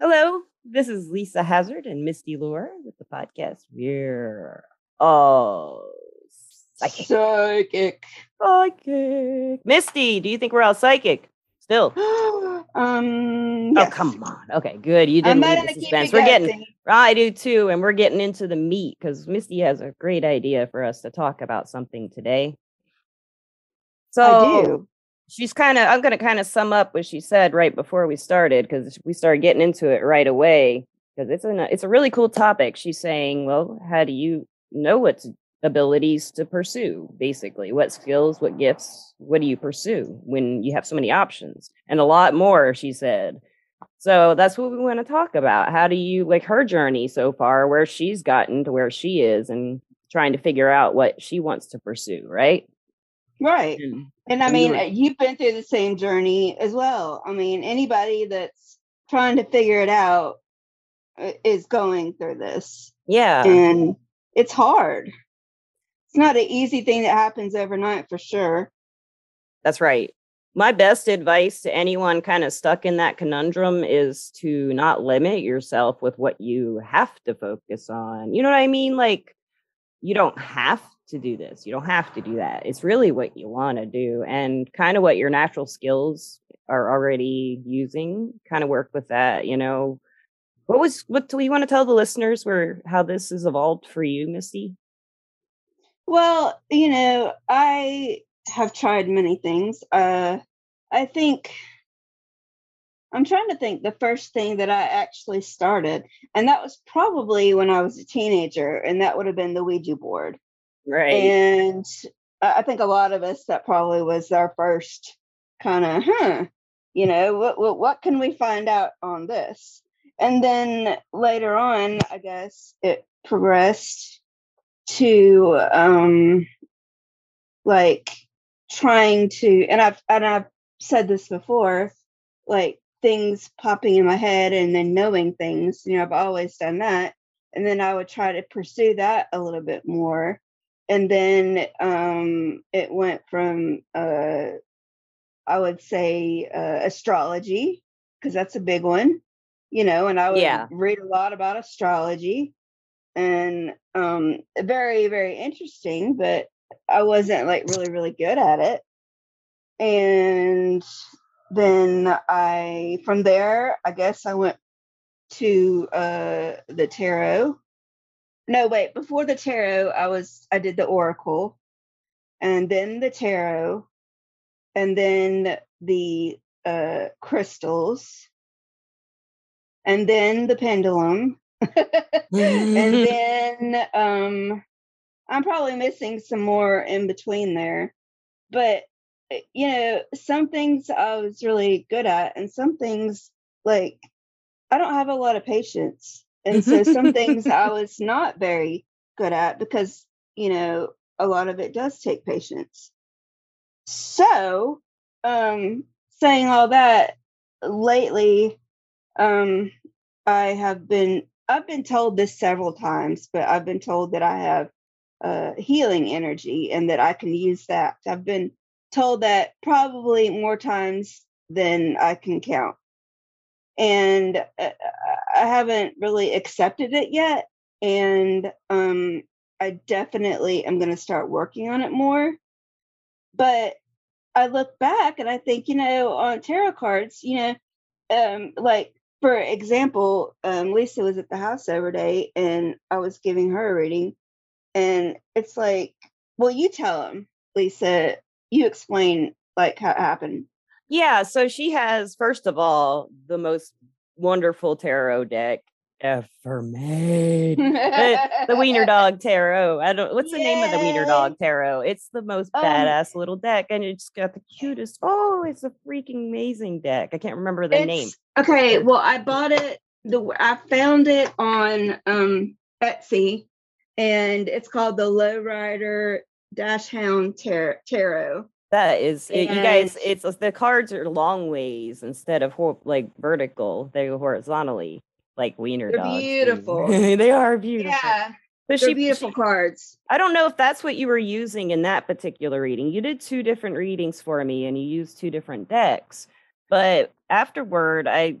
Hello, this is Lisa Hazard and Misty Lure with the podcast We're All Psychic. Psychic. Psychic. Misty, do you think we're all psychic? Still. um. Oh, come on. Okay, good. You didn't leave the suspense. We're getting. I do too, and we're getting into the meat because Misty has a great idea for us to talk about something today. So I do. She's kind of i'm going to kind of sum up what she said right before we started because we started getting into it right away because it's a it's a really cool topic. She's saying well how do you know what abilities to pursue basically? What skills what gifts what do you pursue when you have so many options? And a lot more she said. So that's what we want to talk about. How do you like her journey so far where she's gotten to where she is and trying to figure out what she wants to pursue right Right. and And I and mean, uh, you've been through the same journey as well. I mean, anybody that's trying to figure it out uh, is going through this, yeah and it's hard. It's not an easy thing that happens overnight for sure. That's right. My best advice to anyone kind of stuck in that conundrum is to not limit yourself with what you have to focus on. You know what I mean? Like, you don't have to do this, you don't have to do that. It's really what you want to do and kind of what your natural skills are already using. Kind of work with that, you know. What was what do you want to tell the listeners where how this has evolved for you, Misty? Well, you know, I have tried many things. Uh, I think I'm trying to think the first thing that I actually started, and that was probably when I was a teenager, and that would have been the Ouija board. Right. And I think a lot of us that probably was our first kind of, huh, you know, what, what what can we find out on this? And then later on, I guess it progressed to um like trying to and I've and I've said this before, like things popping in my head and then knowing things, you know, I've always done that. And then I would try to pursue that a little bit more. And then um it went from uh I would say uh, astrology because that's a big one, you know, and I would Yeah. read a lot about astrology and um very very interesting, but I wasn't like really really good at it. And then I from there, I guess I went to uh the tarot. No, wait, before the tarot, I was I did the oracle and then the tarot and then the uh crystals and then the pendulum and then um i'm probably missing some more in between there but uh, you know some things i was really good at and some things like i don't have a lot of patience and so some things i was not very good at because you know a lot of it does take patience. So um saying all that lately um i have been i've been told this several times but i've been told that i have uh healing energy and that i can use that. I've been told that probably more times than i can count and uh, i haven't really accepted it yet and um i definitely am going to start working on it more but I look back and I think, you know, on tarot cards, you know, um, like for example, um, Lisa was at the house other day and I was giving her a reading, and it's like, well, you tell them, Lisa, you explain like how it happened. Yeah, so she has, first of all, the most wonderful tarot deck ever made. the, the Wiener Dog Tarot. I don't what's the name of the Wiener Dog Tarot? It's the most Um, badass little deck, and it's got the cutest. Oh, it's a freaking amazing deck. I can't remember the name. Okay, well, I bought it. The I found it on um Etsy, and it's called the Lowrider Dachshund Tar- Tarot. That is, it, you guys. It's the cards are long ways instead of hor- like vertical. They go horizontally, like Wiener They're dogs. beautiful. they are beautiful. Yeah, But they're she, beautiful she- cards. I don't know if that's what you were using in that particular reading. You did two different readings for me and you used two different decks. But afterward, I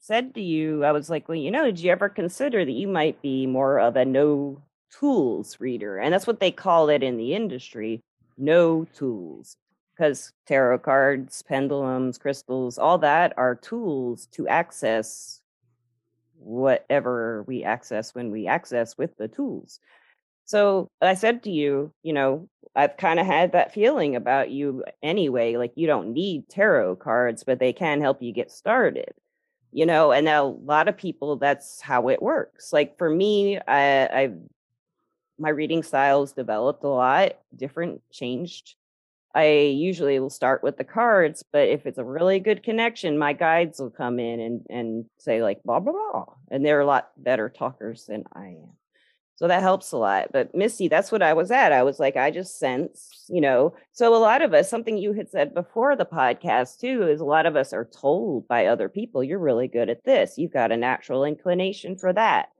said to you, I was like, well, you know, did you ever consider that you might be more of a no tools reader? And that's what they call it in the industry no tools. Because tarot cards, pendulums, crystals, all that are tools to access whatever we access when we access with the tools. So I said to you, you know, I've kind of had that feeling about you anyway. Like you don't need tarot cards, but they can help you get started. You know, and a lot of people, that's how it works. Like for me, I, I've my reading styles developed a lot, different, changed. I usually will start with the cards, but if it's a really good connection, my guides will come in and and say like blah blah blah, and they're a lot better talkers than I am. So that helps a lot. But Misty, that's what I was at. I was like, I just sense, you know. So a lot of us, something you had said before the podcast too, is a lot of us are told by other people, you're really good at this. You've got a natural inclination for that.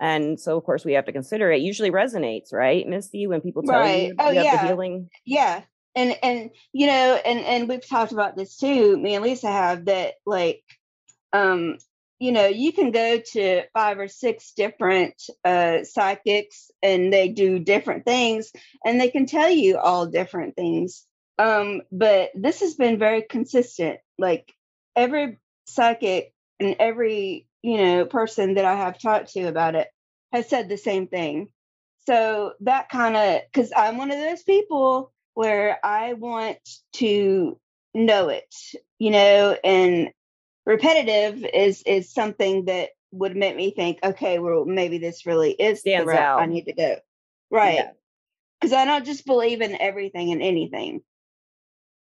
And so of course we have to consider it usually resonates, right, Misty, when people tell right. you oh, you have yeah. the healing. Yeah. And and you know, and and we've talked about this too, me and Lisa have that like um you know, you can go to five or six different uh, psychics and they do different things and they can tell you all different things. Um, but this has been very consistent. Like every psychic and every, you know, person that I have talked to about it has said the same thing. So that kind of, because I'm one of those people where I want to know it, you know, and repetitive is is something that would make me think, okay, well, maybe this really is Stands the route I need to go. Right. Yeah. Because I don't just believe in everything and anything.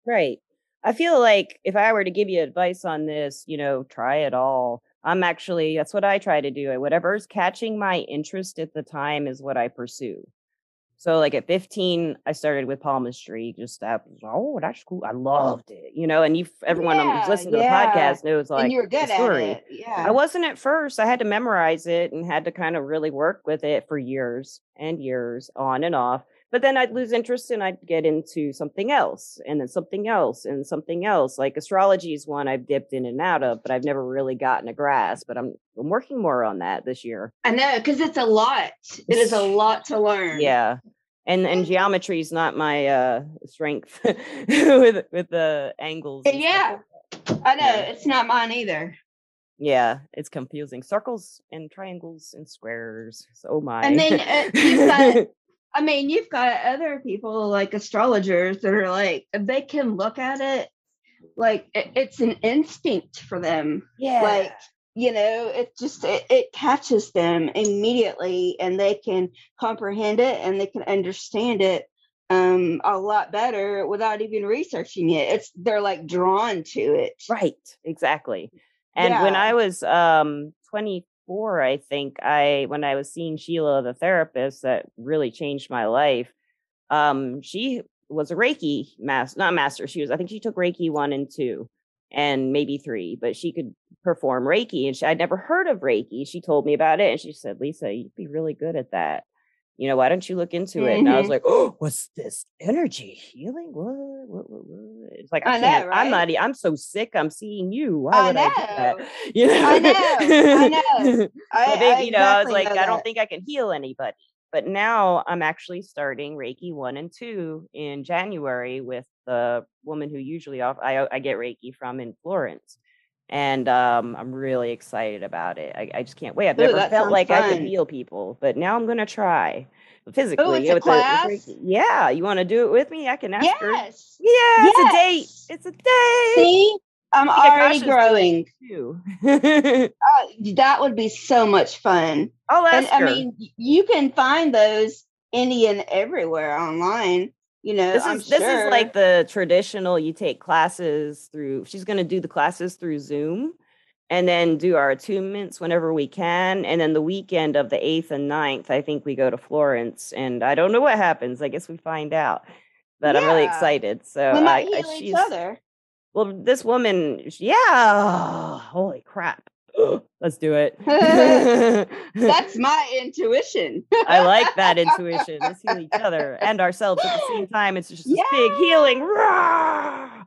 Right. I feel like if I were to give you advice on this, you know, try it all. I'm actually, that's what I try to do. Whatever's catching my interest at the time is what I pursue. So, like at 15, I started with palmistry. Just that was, oh, that's cool. I loved it, you know. And you, everyone who's Yeah, listening to the podcast knows like and you're the good at story. it. Yeah. I wasn't at first. I had to memorize it and had to kind of really work with it for years and years on and off. But then I'd lose interest and I'd get into something else and then something else and something else. Like astrology is one I've dipped in and out of, but I've never really gotten a grasp. But I'm I'm working more on that this year. I know, because it's a lot. It is a lot to learn. Yeah. And and geometry is not my uh strength with with the angles. and stuff Yeah. I know. Yeah. It's not mine either. Yeah, it's confusing. Circles and triangles and squares. So oh my. And then, uh, you've got- I mean, you've got other people like astrologers that are like, they can look at it like it- it's an instinct for them. yeah. Like, you know, it just it, it catches them immediately and they can comprehend it and they can understand it um a lot better without even researching it. It's they're like drawn to it. Right, exactly. And when I was um 24, I think I when I was seeing Sheila the therapist that really changed my life. Um she was a Reiki master, not master. She was I think she took Reiki 1 and 2 and maybe 3, but she could perform Reiki and she, I'd never heard of Reiki. She told me about it and she said, "Lisa, you'd be really good at that." You know, why don't you look into it? And I was Mhm. like, "Oh, what's this energy healing? What? What? What? what? It's like I, I know, can't. I'm not. I'm so sick. I'm seeing you. Why I would I do know. that? You know. I know, I know. I, I you know, I was like, know I don't think I can heal anybody. But now I'm actually starting Reiki one and two in January with the woman who usually off I I get Reiki from in Florence. And um, I'm really excited about it. I, I just can't wait. I've Ooh, never felt like I could heal people, but now I'm gonna try physically. it's a with the- with yeah, you want to do it with me? I can ask her. Yes. Yeah, it's a date. It's a date. See, I'm already growing. too. Uh, that would be so much fun. I'll And ask I mean, you can find those and everywhere online. You know, this I'm is this sure. is like the traditional. You take classes through. She's going to do the classes through Zoom, and then do our attunements whenever we can. And then the weekend of the eighth and 9th, I think we go to Florence, and I don't know what happens. I guess we find out. But I'm really excited. So we might I- heal each she's- other. Well, this woman, yeah. Holy crap! Let's do it. That's my intuition. I like that intuition. Let's heal each other and ourselves at the same time. It's just this big healing.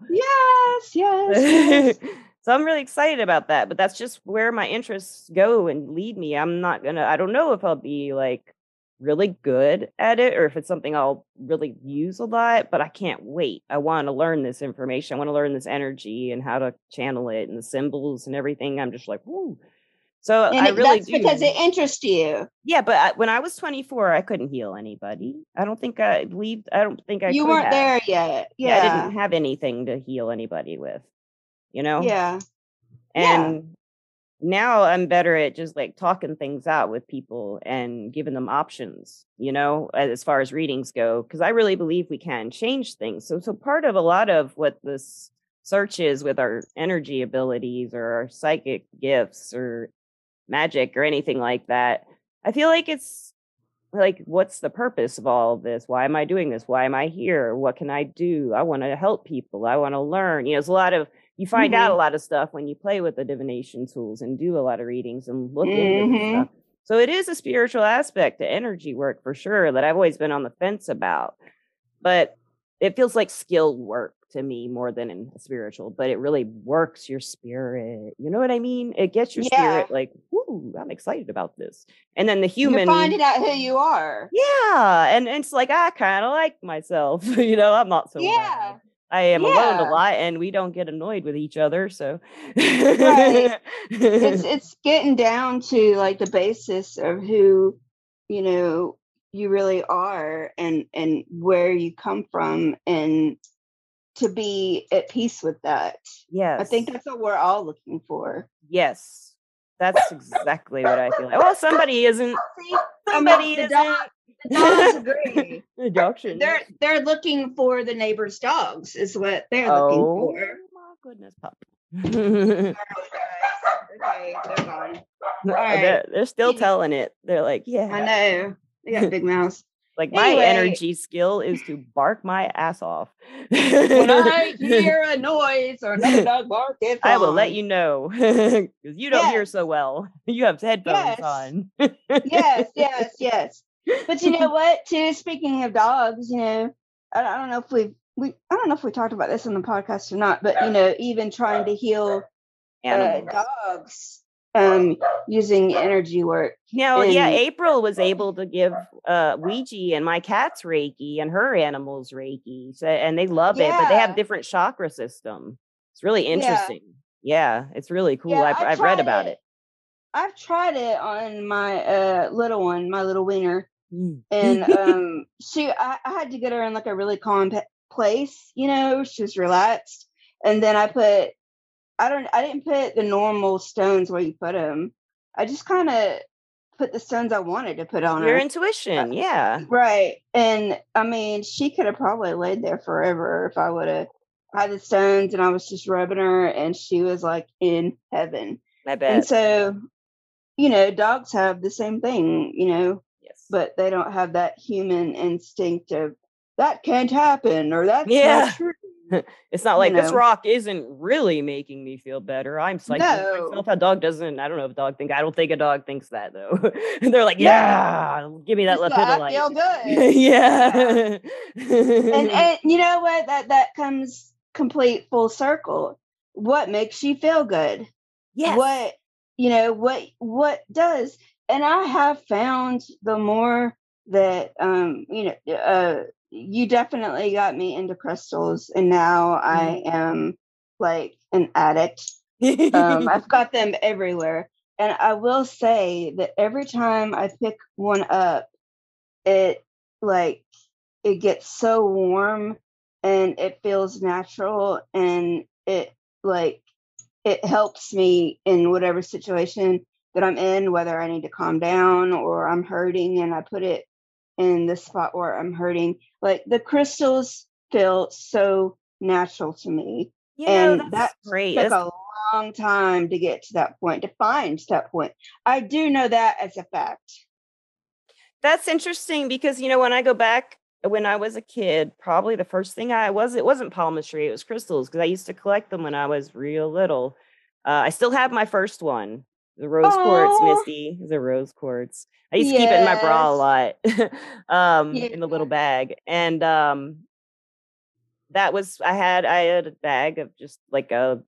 Yes, yes. yes. So I'm really excited about that, but that's just where my interests go and lead me. I'm not gonna, I don't know if I'll be like really good at it or if it's something I'll really use a lot, but I can't wait. I want to learn this information. I want to learn this energy and how to channel it and the symbols and everything. I'm just like, whoo. So And I it, really that's do. because it interests you. Yeah, but I, when I was 24, I couldn't heal anybody. I don't think I believed. I don't think I You weren't have. there yet. Yeah, I didn't have anything to heal anybody with. You know. Yeah. Yeah. And now I'm better at just like talking things out with people and giving them options, you know, as far as readings go, because I really believe we can change things. So, so part of a lot of what this search is with our energy abilities or our psychic gifts or magic or anything like that, I feel like it's like, what's the purpose of all of this? Why am I doing this? Why am I here? What can I do? I want to help people. I want to learn. You know, it's a lot of you find out a Mhm. lot of stuff when you play with the divination tools and do a lot of readings and look into this Mhm. stuff. So it is a spiritual aspect to energy work for sure that I've always been on the fence about. But it feels like skilled work to me more than in spiritual, but it really works your spirit. You know what I mean? It gets your Yeah. spirit like, whoo, I'm excited about this. And then the You're human finding out who you are. yeah, and, and it's like I kind of like myself. you know, I'm not so Yeah. bad. I am alone a lot, and we don't get annoyed with each other. So, Right. It's it's getting down to like the basis of who, you know, you really are and and where you come from and to be at peace with that. yes, I think that's what we're all looking for. yes, that's exactly what I feel like. Well, somebody isn't. Somebody the isn't. dog- the dogs agree. The dog shouldn't. They're they're looking for the neighbor's dogs is what they're looking oh for. my goodness, pup. Oh, okay, they're gone. right. they're, they're still telling it. They're like, yeah. I know. They got big mouths. Like my Anyway. energy skill is to bark my ass off. When I hear a noise or another dog bark, it's I will let you know because you don't hear so well. You have headphones Yes. on. yes, yes, yes. But you know what? Too speaking of dogs, you know, I, I don't know if we we I don't know if we talked about this on the podcast or not, but you know, even trying to heal uh, dogs um using energy work. Now, yeah, April was able to give uh Ouija and my cat's Reiki and her animals Reiki. So and they love it, but they have different chakra system. It's really interesting. Yeah, it's really cool. Yeah, I've, I I've read about it. it. I've tried it on my uh little one, my little wiener. Mm. and um she I, I had to get her in like a really calm pe- place you know she was relaxed and then i put i don't i didn't put the normal stones where you put them i just kind of put the stones i wanted to put on her. Your her uh, intuition, yeah. right and i mean she could have probably laid there forever if i would have had the stones and i was just rubbing her and she was like in heaven I and so you know dogs have the same thing you know yes. but they don't have that human instinct of that can't happen or that's Yeah. not true. It's not you like this rock isn't really making me feel better. I'm psyching No. myself. A dog doesn't. I don't know if a dog think. I don't think a dog thinks that though. They're like, yeah, give me that Just like, I feel good. yeah. and and you know what? That that comes complete full circle. What makes you feel good? Yeah. What you know, what what does? And I have found the more that um, you know, uh you definitely got me into crystals and now I am like an addict um, I've got them everywhere. And I will say that every time I pick one up, it like it gets so warm and it feels natural and it like it helps me in whatever situation that I'm in, whether I need to calm down or I'm hurting and I put it in the spot where I'm hurting. Like the crystals feel so natural to me you know, and that's that's great. took a long time to get to that point to find that point i do know that as a fact That's interesting because you know when I go back when I was a kid, probably the first thing I was it wasn't palmistry, it was crystals because I used to collect them when I was real little. Uh, I still have my first one, the rose quartz, Aw. Misty, the rose quartz. I used to keep it in my bra a lot, um, in the little bag, and um, that was I had I had a bag of just like a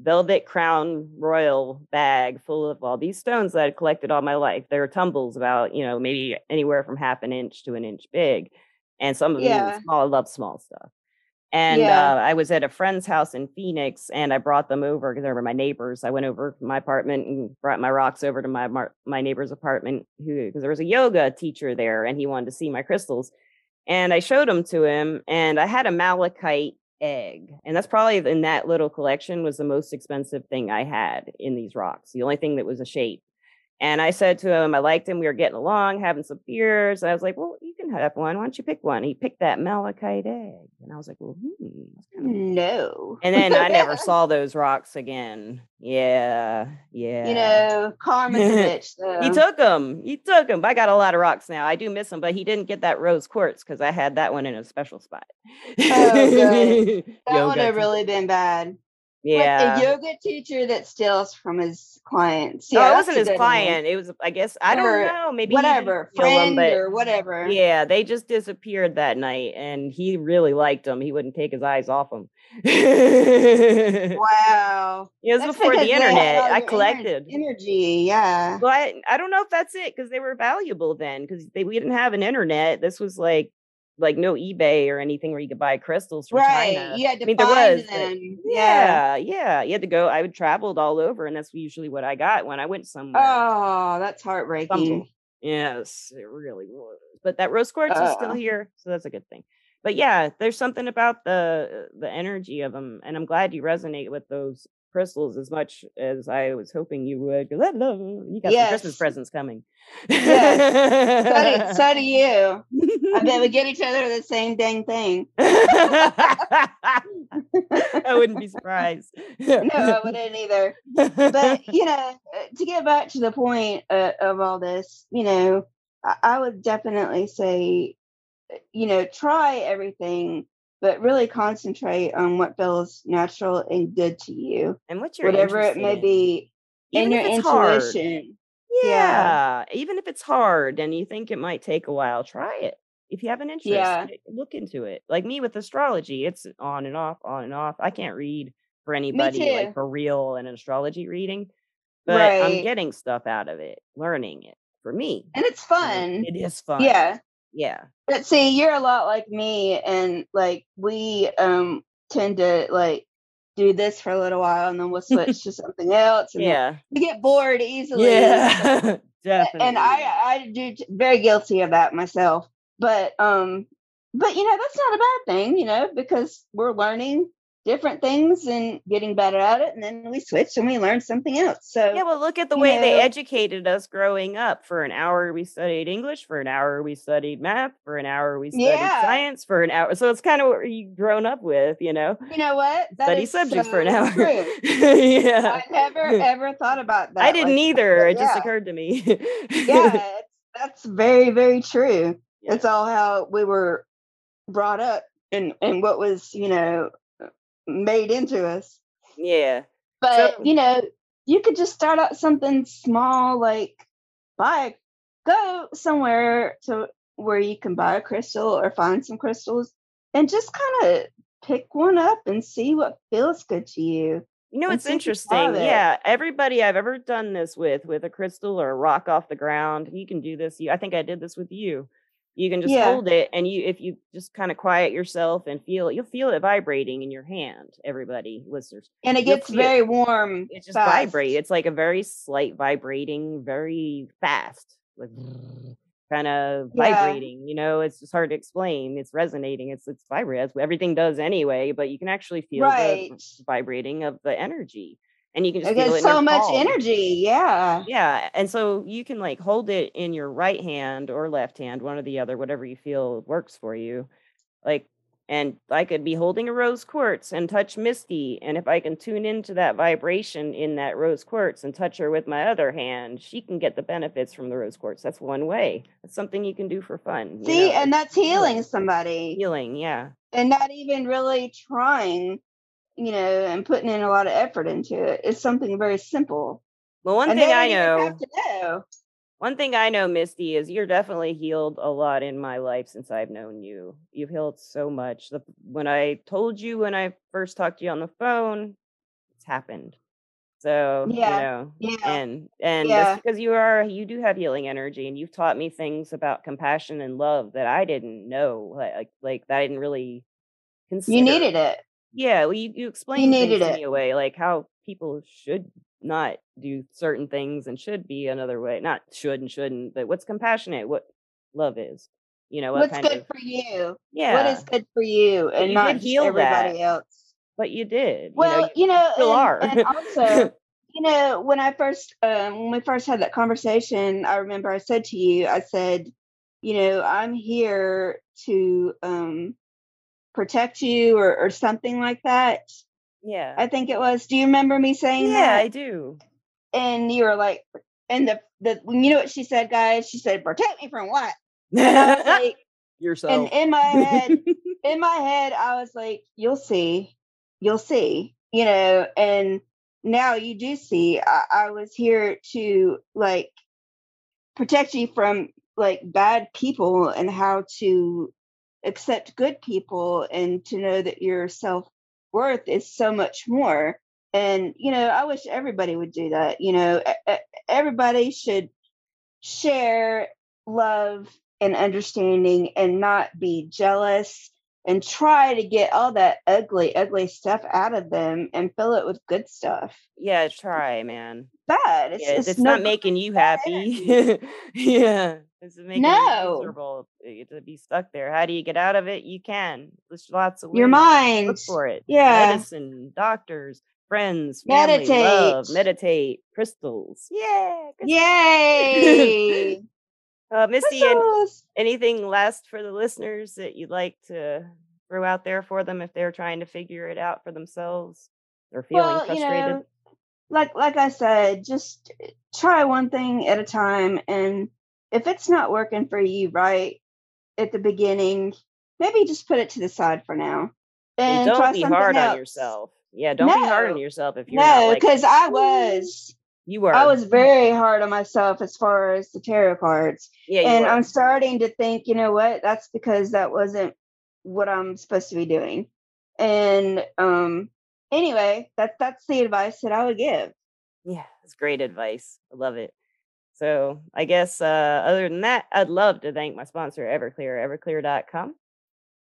velvet crown royal bag full of all these stones that I'd collected all my life. There were tumbles about, you know, maybe anywhere from half an inch to an inch big. And some of them small. I love small stuff. And Yeah. uh, I was at a friend's house in Phoenix, and I brought them over because they were my neighbors. I went over to my apartment and brought my rocks over to my mar- my neighbor's apartment, who because there was a yoga teacher there, and he wanted to see my crystals. And I showed them to him, and I had a malachite egg, and that's probably in that little collection was the most expensive thing I had in these rocks. The only thing that was a shape. And I said to him, I liked him. We were getting along, having some beers. I was like, "Well, you can have one. Why don't you pick one?" He picked that malachite egg, and I was like, "Well, hmm, that's kind of." No. And then I never saw those rocks again. Yeah, yeah. You know, karma's a bitch. Though. He took them. He took them. I got a lot of rocks now. I do miss them, but he didn't get that rose quartz because I had that one in a special spot. Oh, that Yoga would have really been bad. Yeah. Like a yoga teacher that steals from his clients. no, Yeah, it wasn't his client. It was, I guess, I don't know. Maybe Whatever, friend but or whatever. yeah, they just disappeared that night, and he really liked them. He wouldn't take his eyes off them. Wow. It was That's before the because they had internet. I collected. energy. Yeah. Well, I, I don't know if that's it because they were valuable then because we didn't have an internet. This was like like no eBay or anything where you could buy crystals from Right. China. You had to I mean, there find was, but- them. Yeah. Yeah, yeah. You had to go. I would traveled all over, and that's usually what I got when I went somewhere. Oh, that's heartbreaking. Stumble. Yes, it really was. But that rose quartz is still Uh. here, so that's a good thing. But yeah, there's something about the the energy of them, and I'm glad you resonate with those crystals as much as I was hoping you would. Because I love. You got some Christmas presents coming. So do, so do you. I bet we get each other the same dang thing. I wouldn't be surprised. No, I wouldn't either. But you know, uh, to get back to the point uh, of all this, you know, I, I would definitely say, uh, you know, try everything, but really concentrate on what feels natural and good to you, and what you're whatever it may in. be, Even and your if it's hard. intuition. Yeah. Yeah. Even if it's hard and you think it might take a while, try it. If you have an interest, Yeah. look into it. Like me with astrology, it's on and off, on and off. I can't read for anybody like for real an astrology reading, but I'm getting stuff out of it, learning it for me. And it's fun. It is fun. Yeah. Yeah. But see, you're a lot like me, and like we um tend to like do this for a little while, and then we'll switch to something else, and Yeah. we get bored easily. Yeah. Definitely. and I I do t- very guilty of that myself. But um, but you know that's not a bad thing, you know, because we're learning different things and getting better at it, and then we switch and we learn something else. So Yeah, well, look at the way they educated us growing up. For an hour, we studied English. For an hour, we studied math. For an hour, we studied Yeah. science. For an hour, so it's kind of what you've grown up with, you know. you know what? That Study subjects for an hour. yeah, I never ever thought about that. I didn't like either. It just yeah. occurred to me. yeah, that's very, very true. Yeah. It's all how we were brought up and and what was, you know, made into us. yeah. But So- you know, you could just start out something small, like buy, go somewhere to where you can buy a crystal or find some crystals, and just kind of pick one up and see what feels good to you. You know, it's see if you interesting. it. Yeah, everybody I've ever done this with, with a crystal or a rock off the ground, you can do this. You, I think I did this with you. You can just Yeah. hold it, and you, if you just kind of quiet yourself and feel it, you'll feel it vibrating in your hand. Everybody, listeners, And it You'll gets very warm. it just fast. vibrate. It's like a very slight vibrating, very fast, like kind of Yeah. vibrating. You know, it's just hard to explain. It's resonating. It's it's vibrating. Everything does anyway. But you can actually feel Right. the vibrating of the energy, and you can just It so much palm. energy. Yeah. Yeah, and so you can like hold it in your right hand or left hand, one or the other, whatever you feel works for you. Like, and I could be holding a rose quartz and touch Misty, and if I can tune into that vibration in that rose quartz and touch her with my other hand, she can get the benefits from the rose quartz. That's one way. That's something you can do for fun. you See, know, and that's healing. somebody healing. Yeah, and not even really trying, you know, and putting in a lot of effort into it. It's something very simple. well, one and thing I know. know. One thing I know, Misty, is you're definitely healed a lot in my life since I've known you. You've healed so much. The, when I told you when I first talked to you on the phone, it's happened. So, you Yeah. know, Yeah. and and Yeah. because you are you do have healing energy and you've taught me things about compassion and love that I didn't know, like like, like that I didn't really consider. You needed it. Yeah, well, you, you explained things needed it. a way, like how people should not do certain things and should be another way. Not should and shouldn't, but what's compassionate, what love is. You know, what What's good of for you? Yeah. is good for you and you not heal that. everybody else. But you did. You know, Well, you, you you know, still and are. and also, you know, when I first um when we first had that conversation, I remember I said to you, I said, you know, I'm here to um protect you or or something like that. yeah. I think it was. Do you remember me saying that? Yeah, I do. And you were like, and the the you know what she said, guys? She said, protect me from what? And I was like, and in my head, in my head, I was like, you'll see, you'll see, you know, and now you do see. I, I was here to like protect you from like bad people and how to accept good people and to know that your self worth is so much more. And, you know, I wish everybody would do that. You know, everybody should share love and understanding and not be jealous and try to get all that ugly, ugly stuff out of them and fill it with good stuff. yeah, try, man. Bad. It's Yeah, it's, it's it's not making you happy. yeah, it's making you No. miserable uh, to be stuck there. How do you get out of it? You can. There's lots of ways. Your mind. Look for it. Yeah. Medicine, doctors, friends, family, love, Meditate. meditate, crystals. Yeah, crystals. Yay. uh, Misty, and Crystals. anything last for the listeners that you'd like to throw out there for them if they're trying to figure it out for themselves or feeling Well, you frustrated? know, like like I said, just try one thing at a time and if it's not working for you right at the beginning, maybe just put it to the side for now and and don't be hard on yourself. Yeah, don't be hard on yourself if you're not No, like because I was you were. I was very hard on myself as far as the tarot cards. Yeah, you And were. I'm starting to think, you know what? That's because that wasn't what I'm supposed to be doing. And um anyway, that's that's the advice that I would give. Yeah, it's great advice. I love it. So I guess uh, other than that, I'd love to thank my sponsor, Everclear, everclear.com.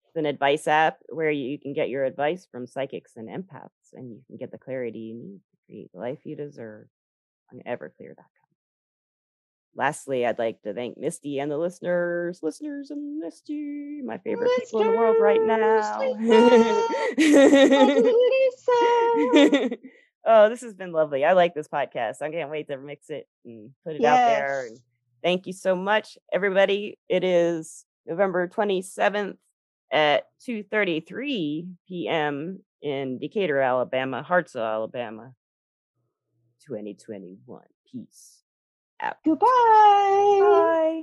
It's an advice app where you can get your advice from psychics and empaths, and you can get the clarity you need to create the life you deserve on everclear.com. Lastly, I'd like to thank Misty and the listeners, listeners and Misty, my favorite people in the world right Listeners, now. Lisa. oh, this has been lovely. I like this podcast. I can't wait to mix it and put it out there. And thank you so much, everybody. It is November 27th at 2:33 p.m. in Decatur, Alabama, Hartselle, Alabama. 2021. Peace out. Goodbye. Bye.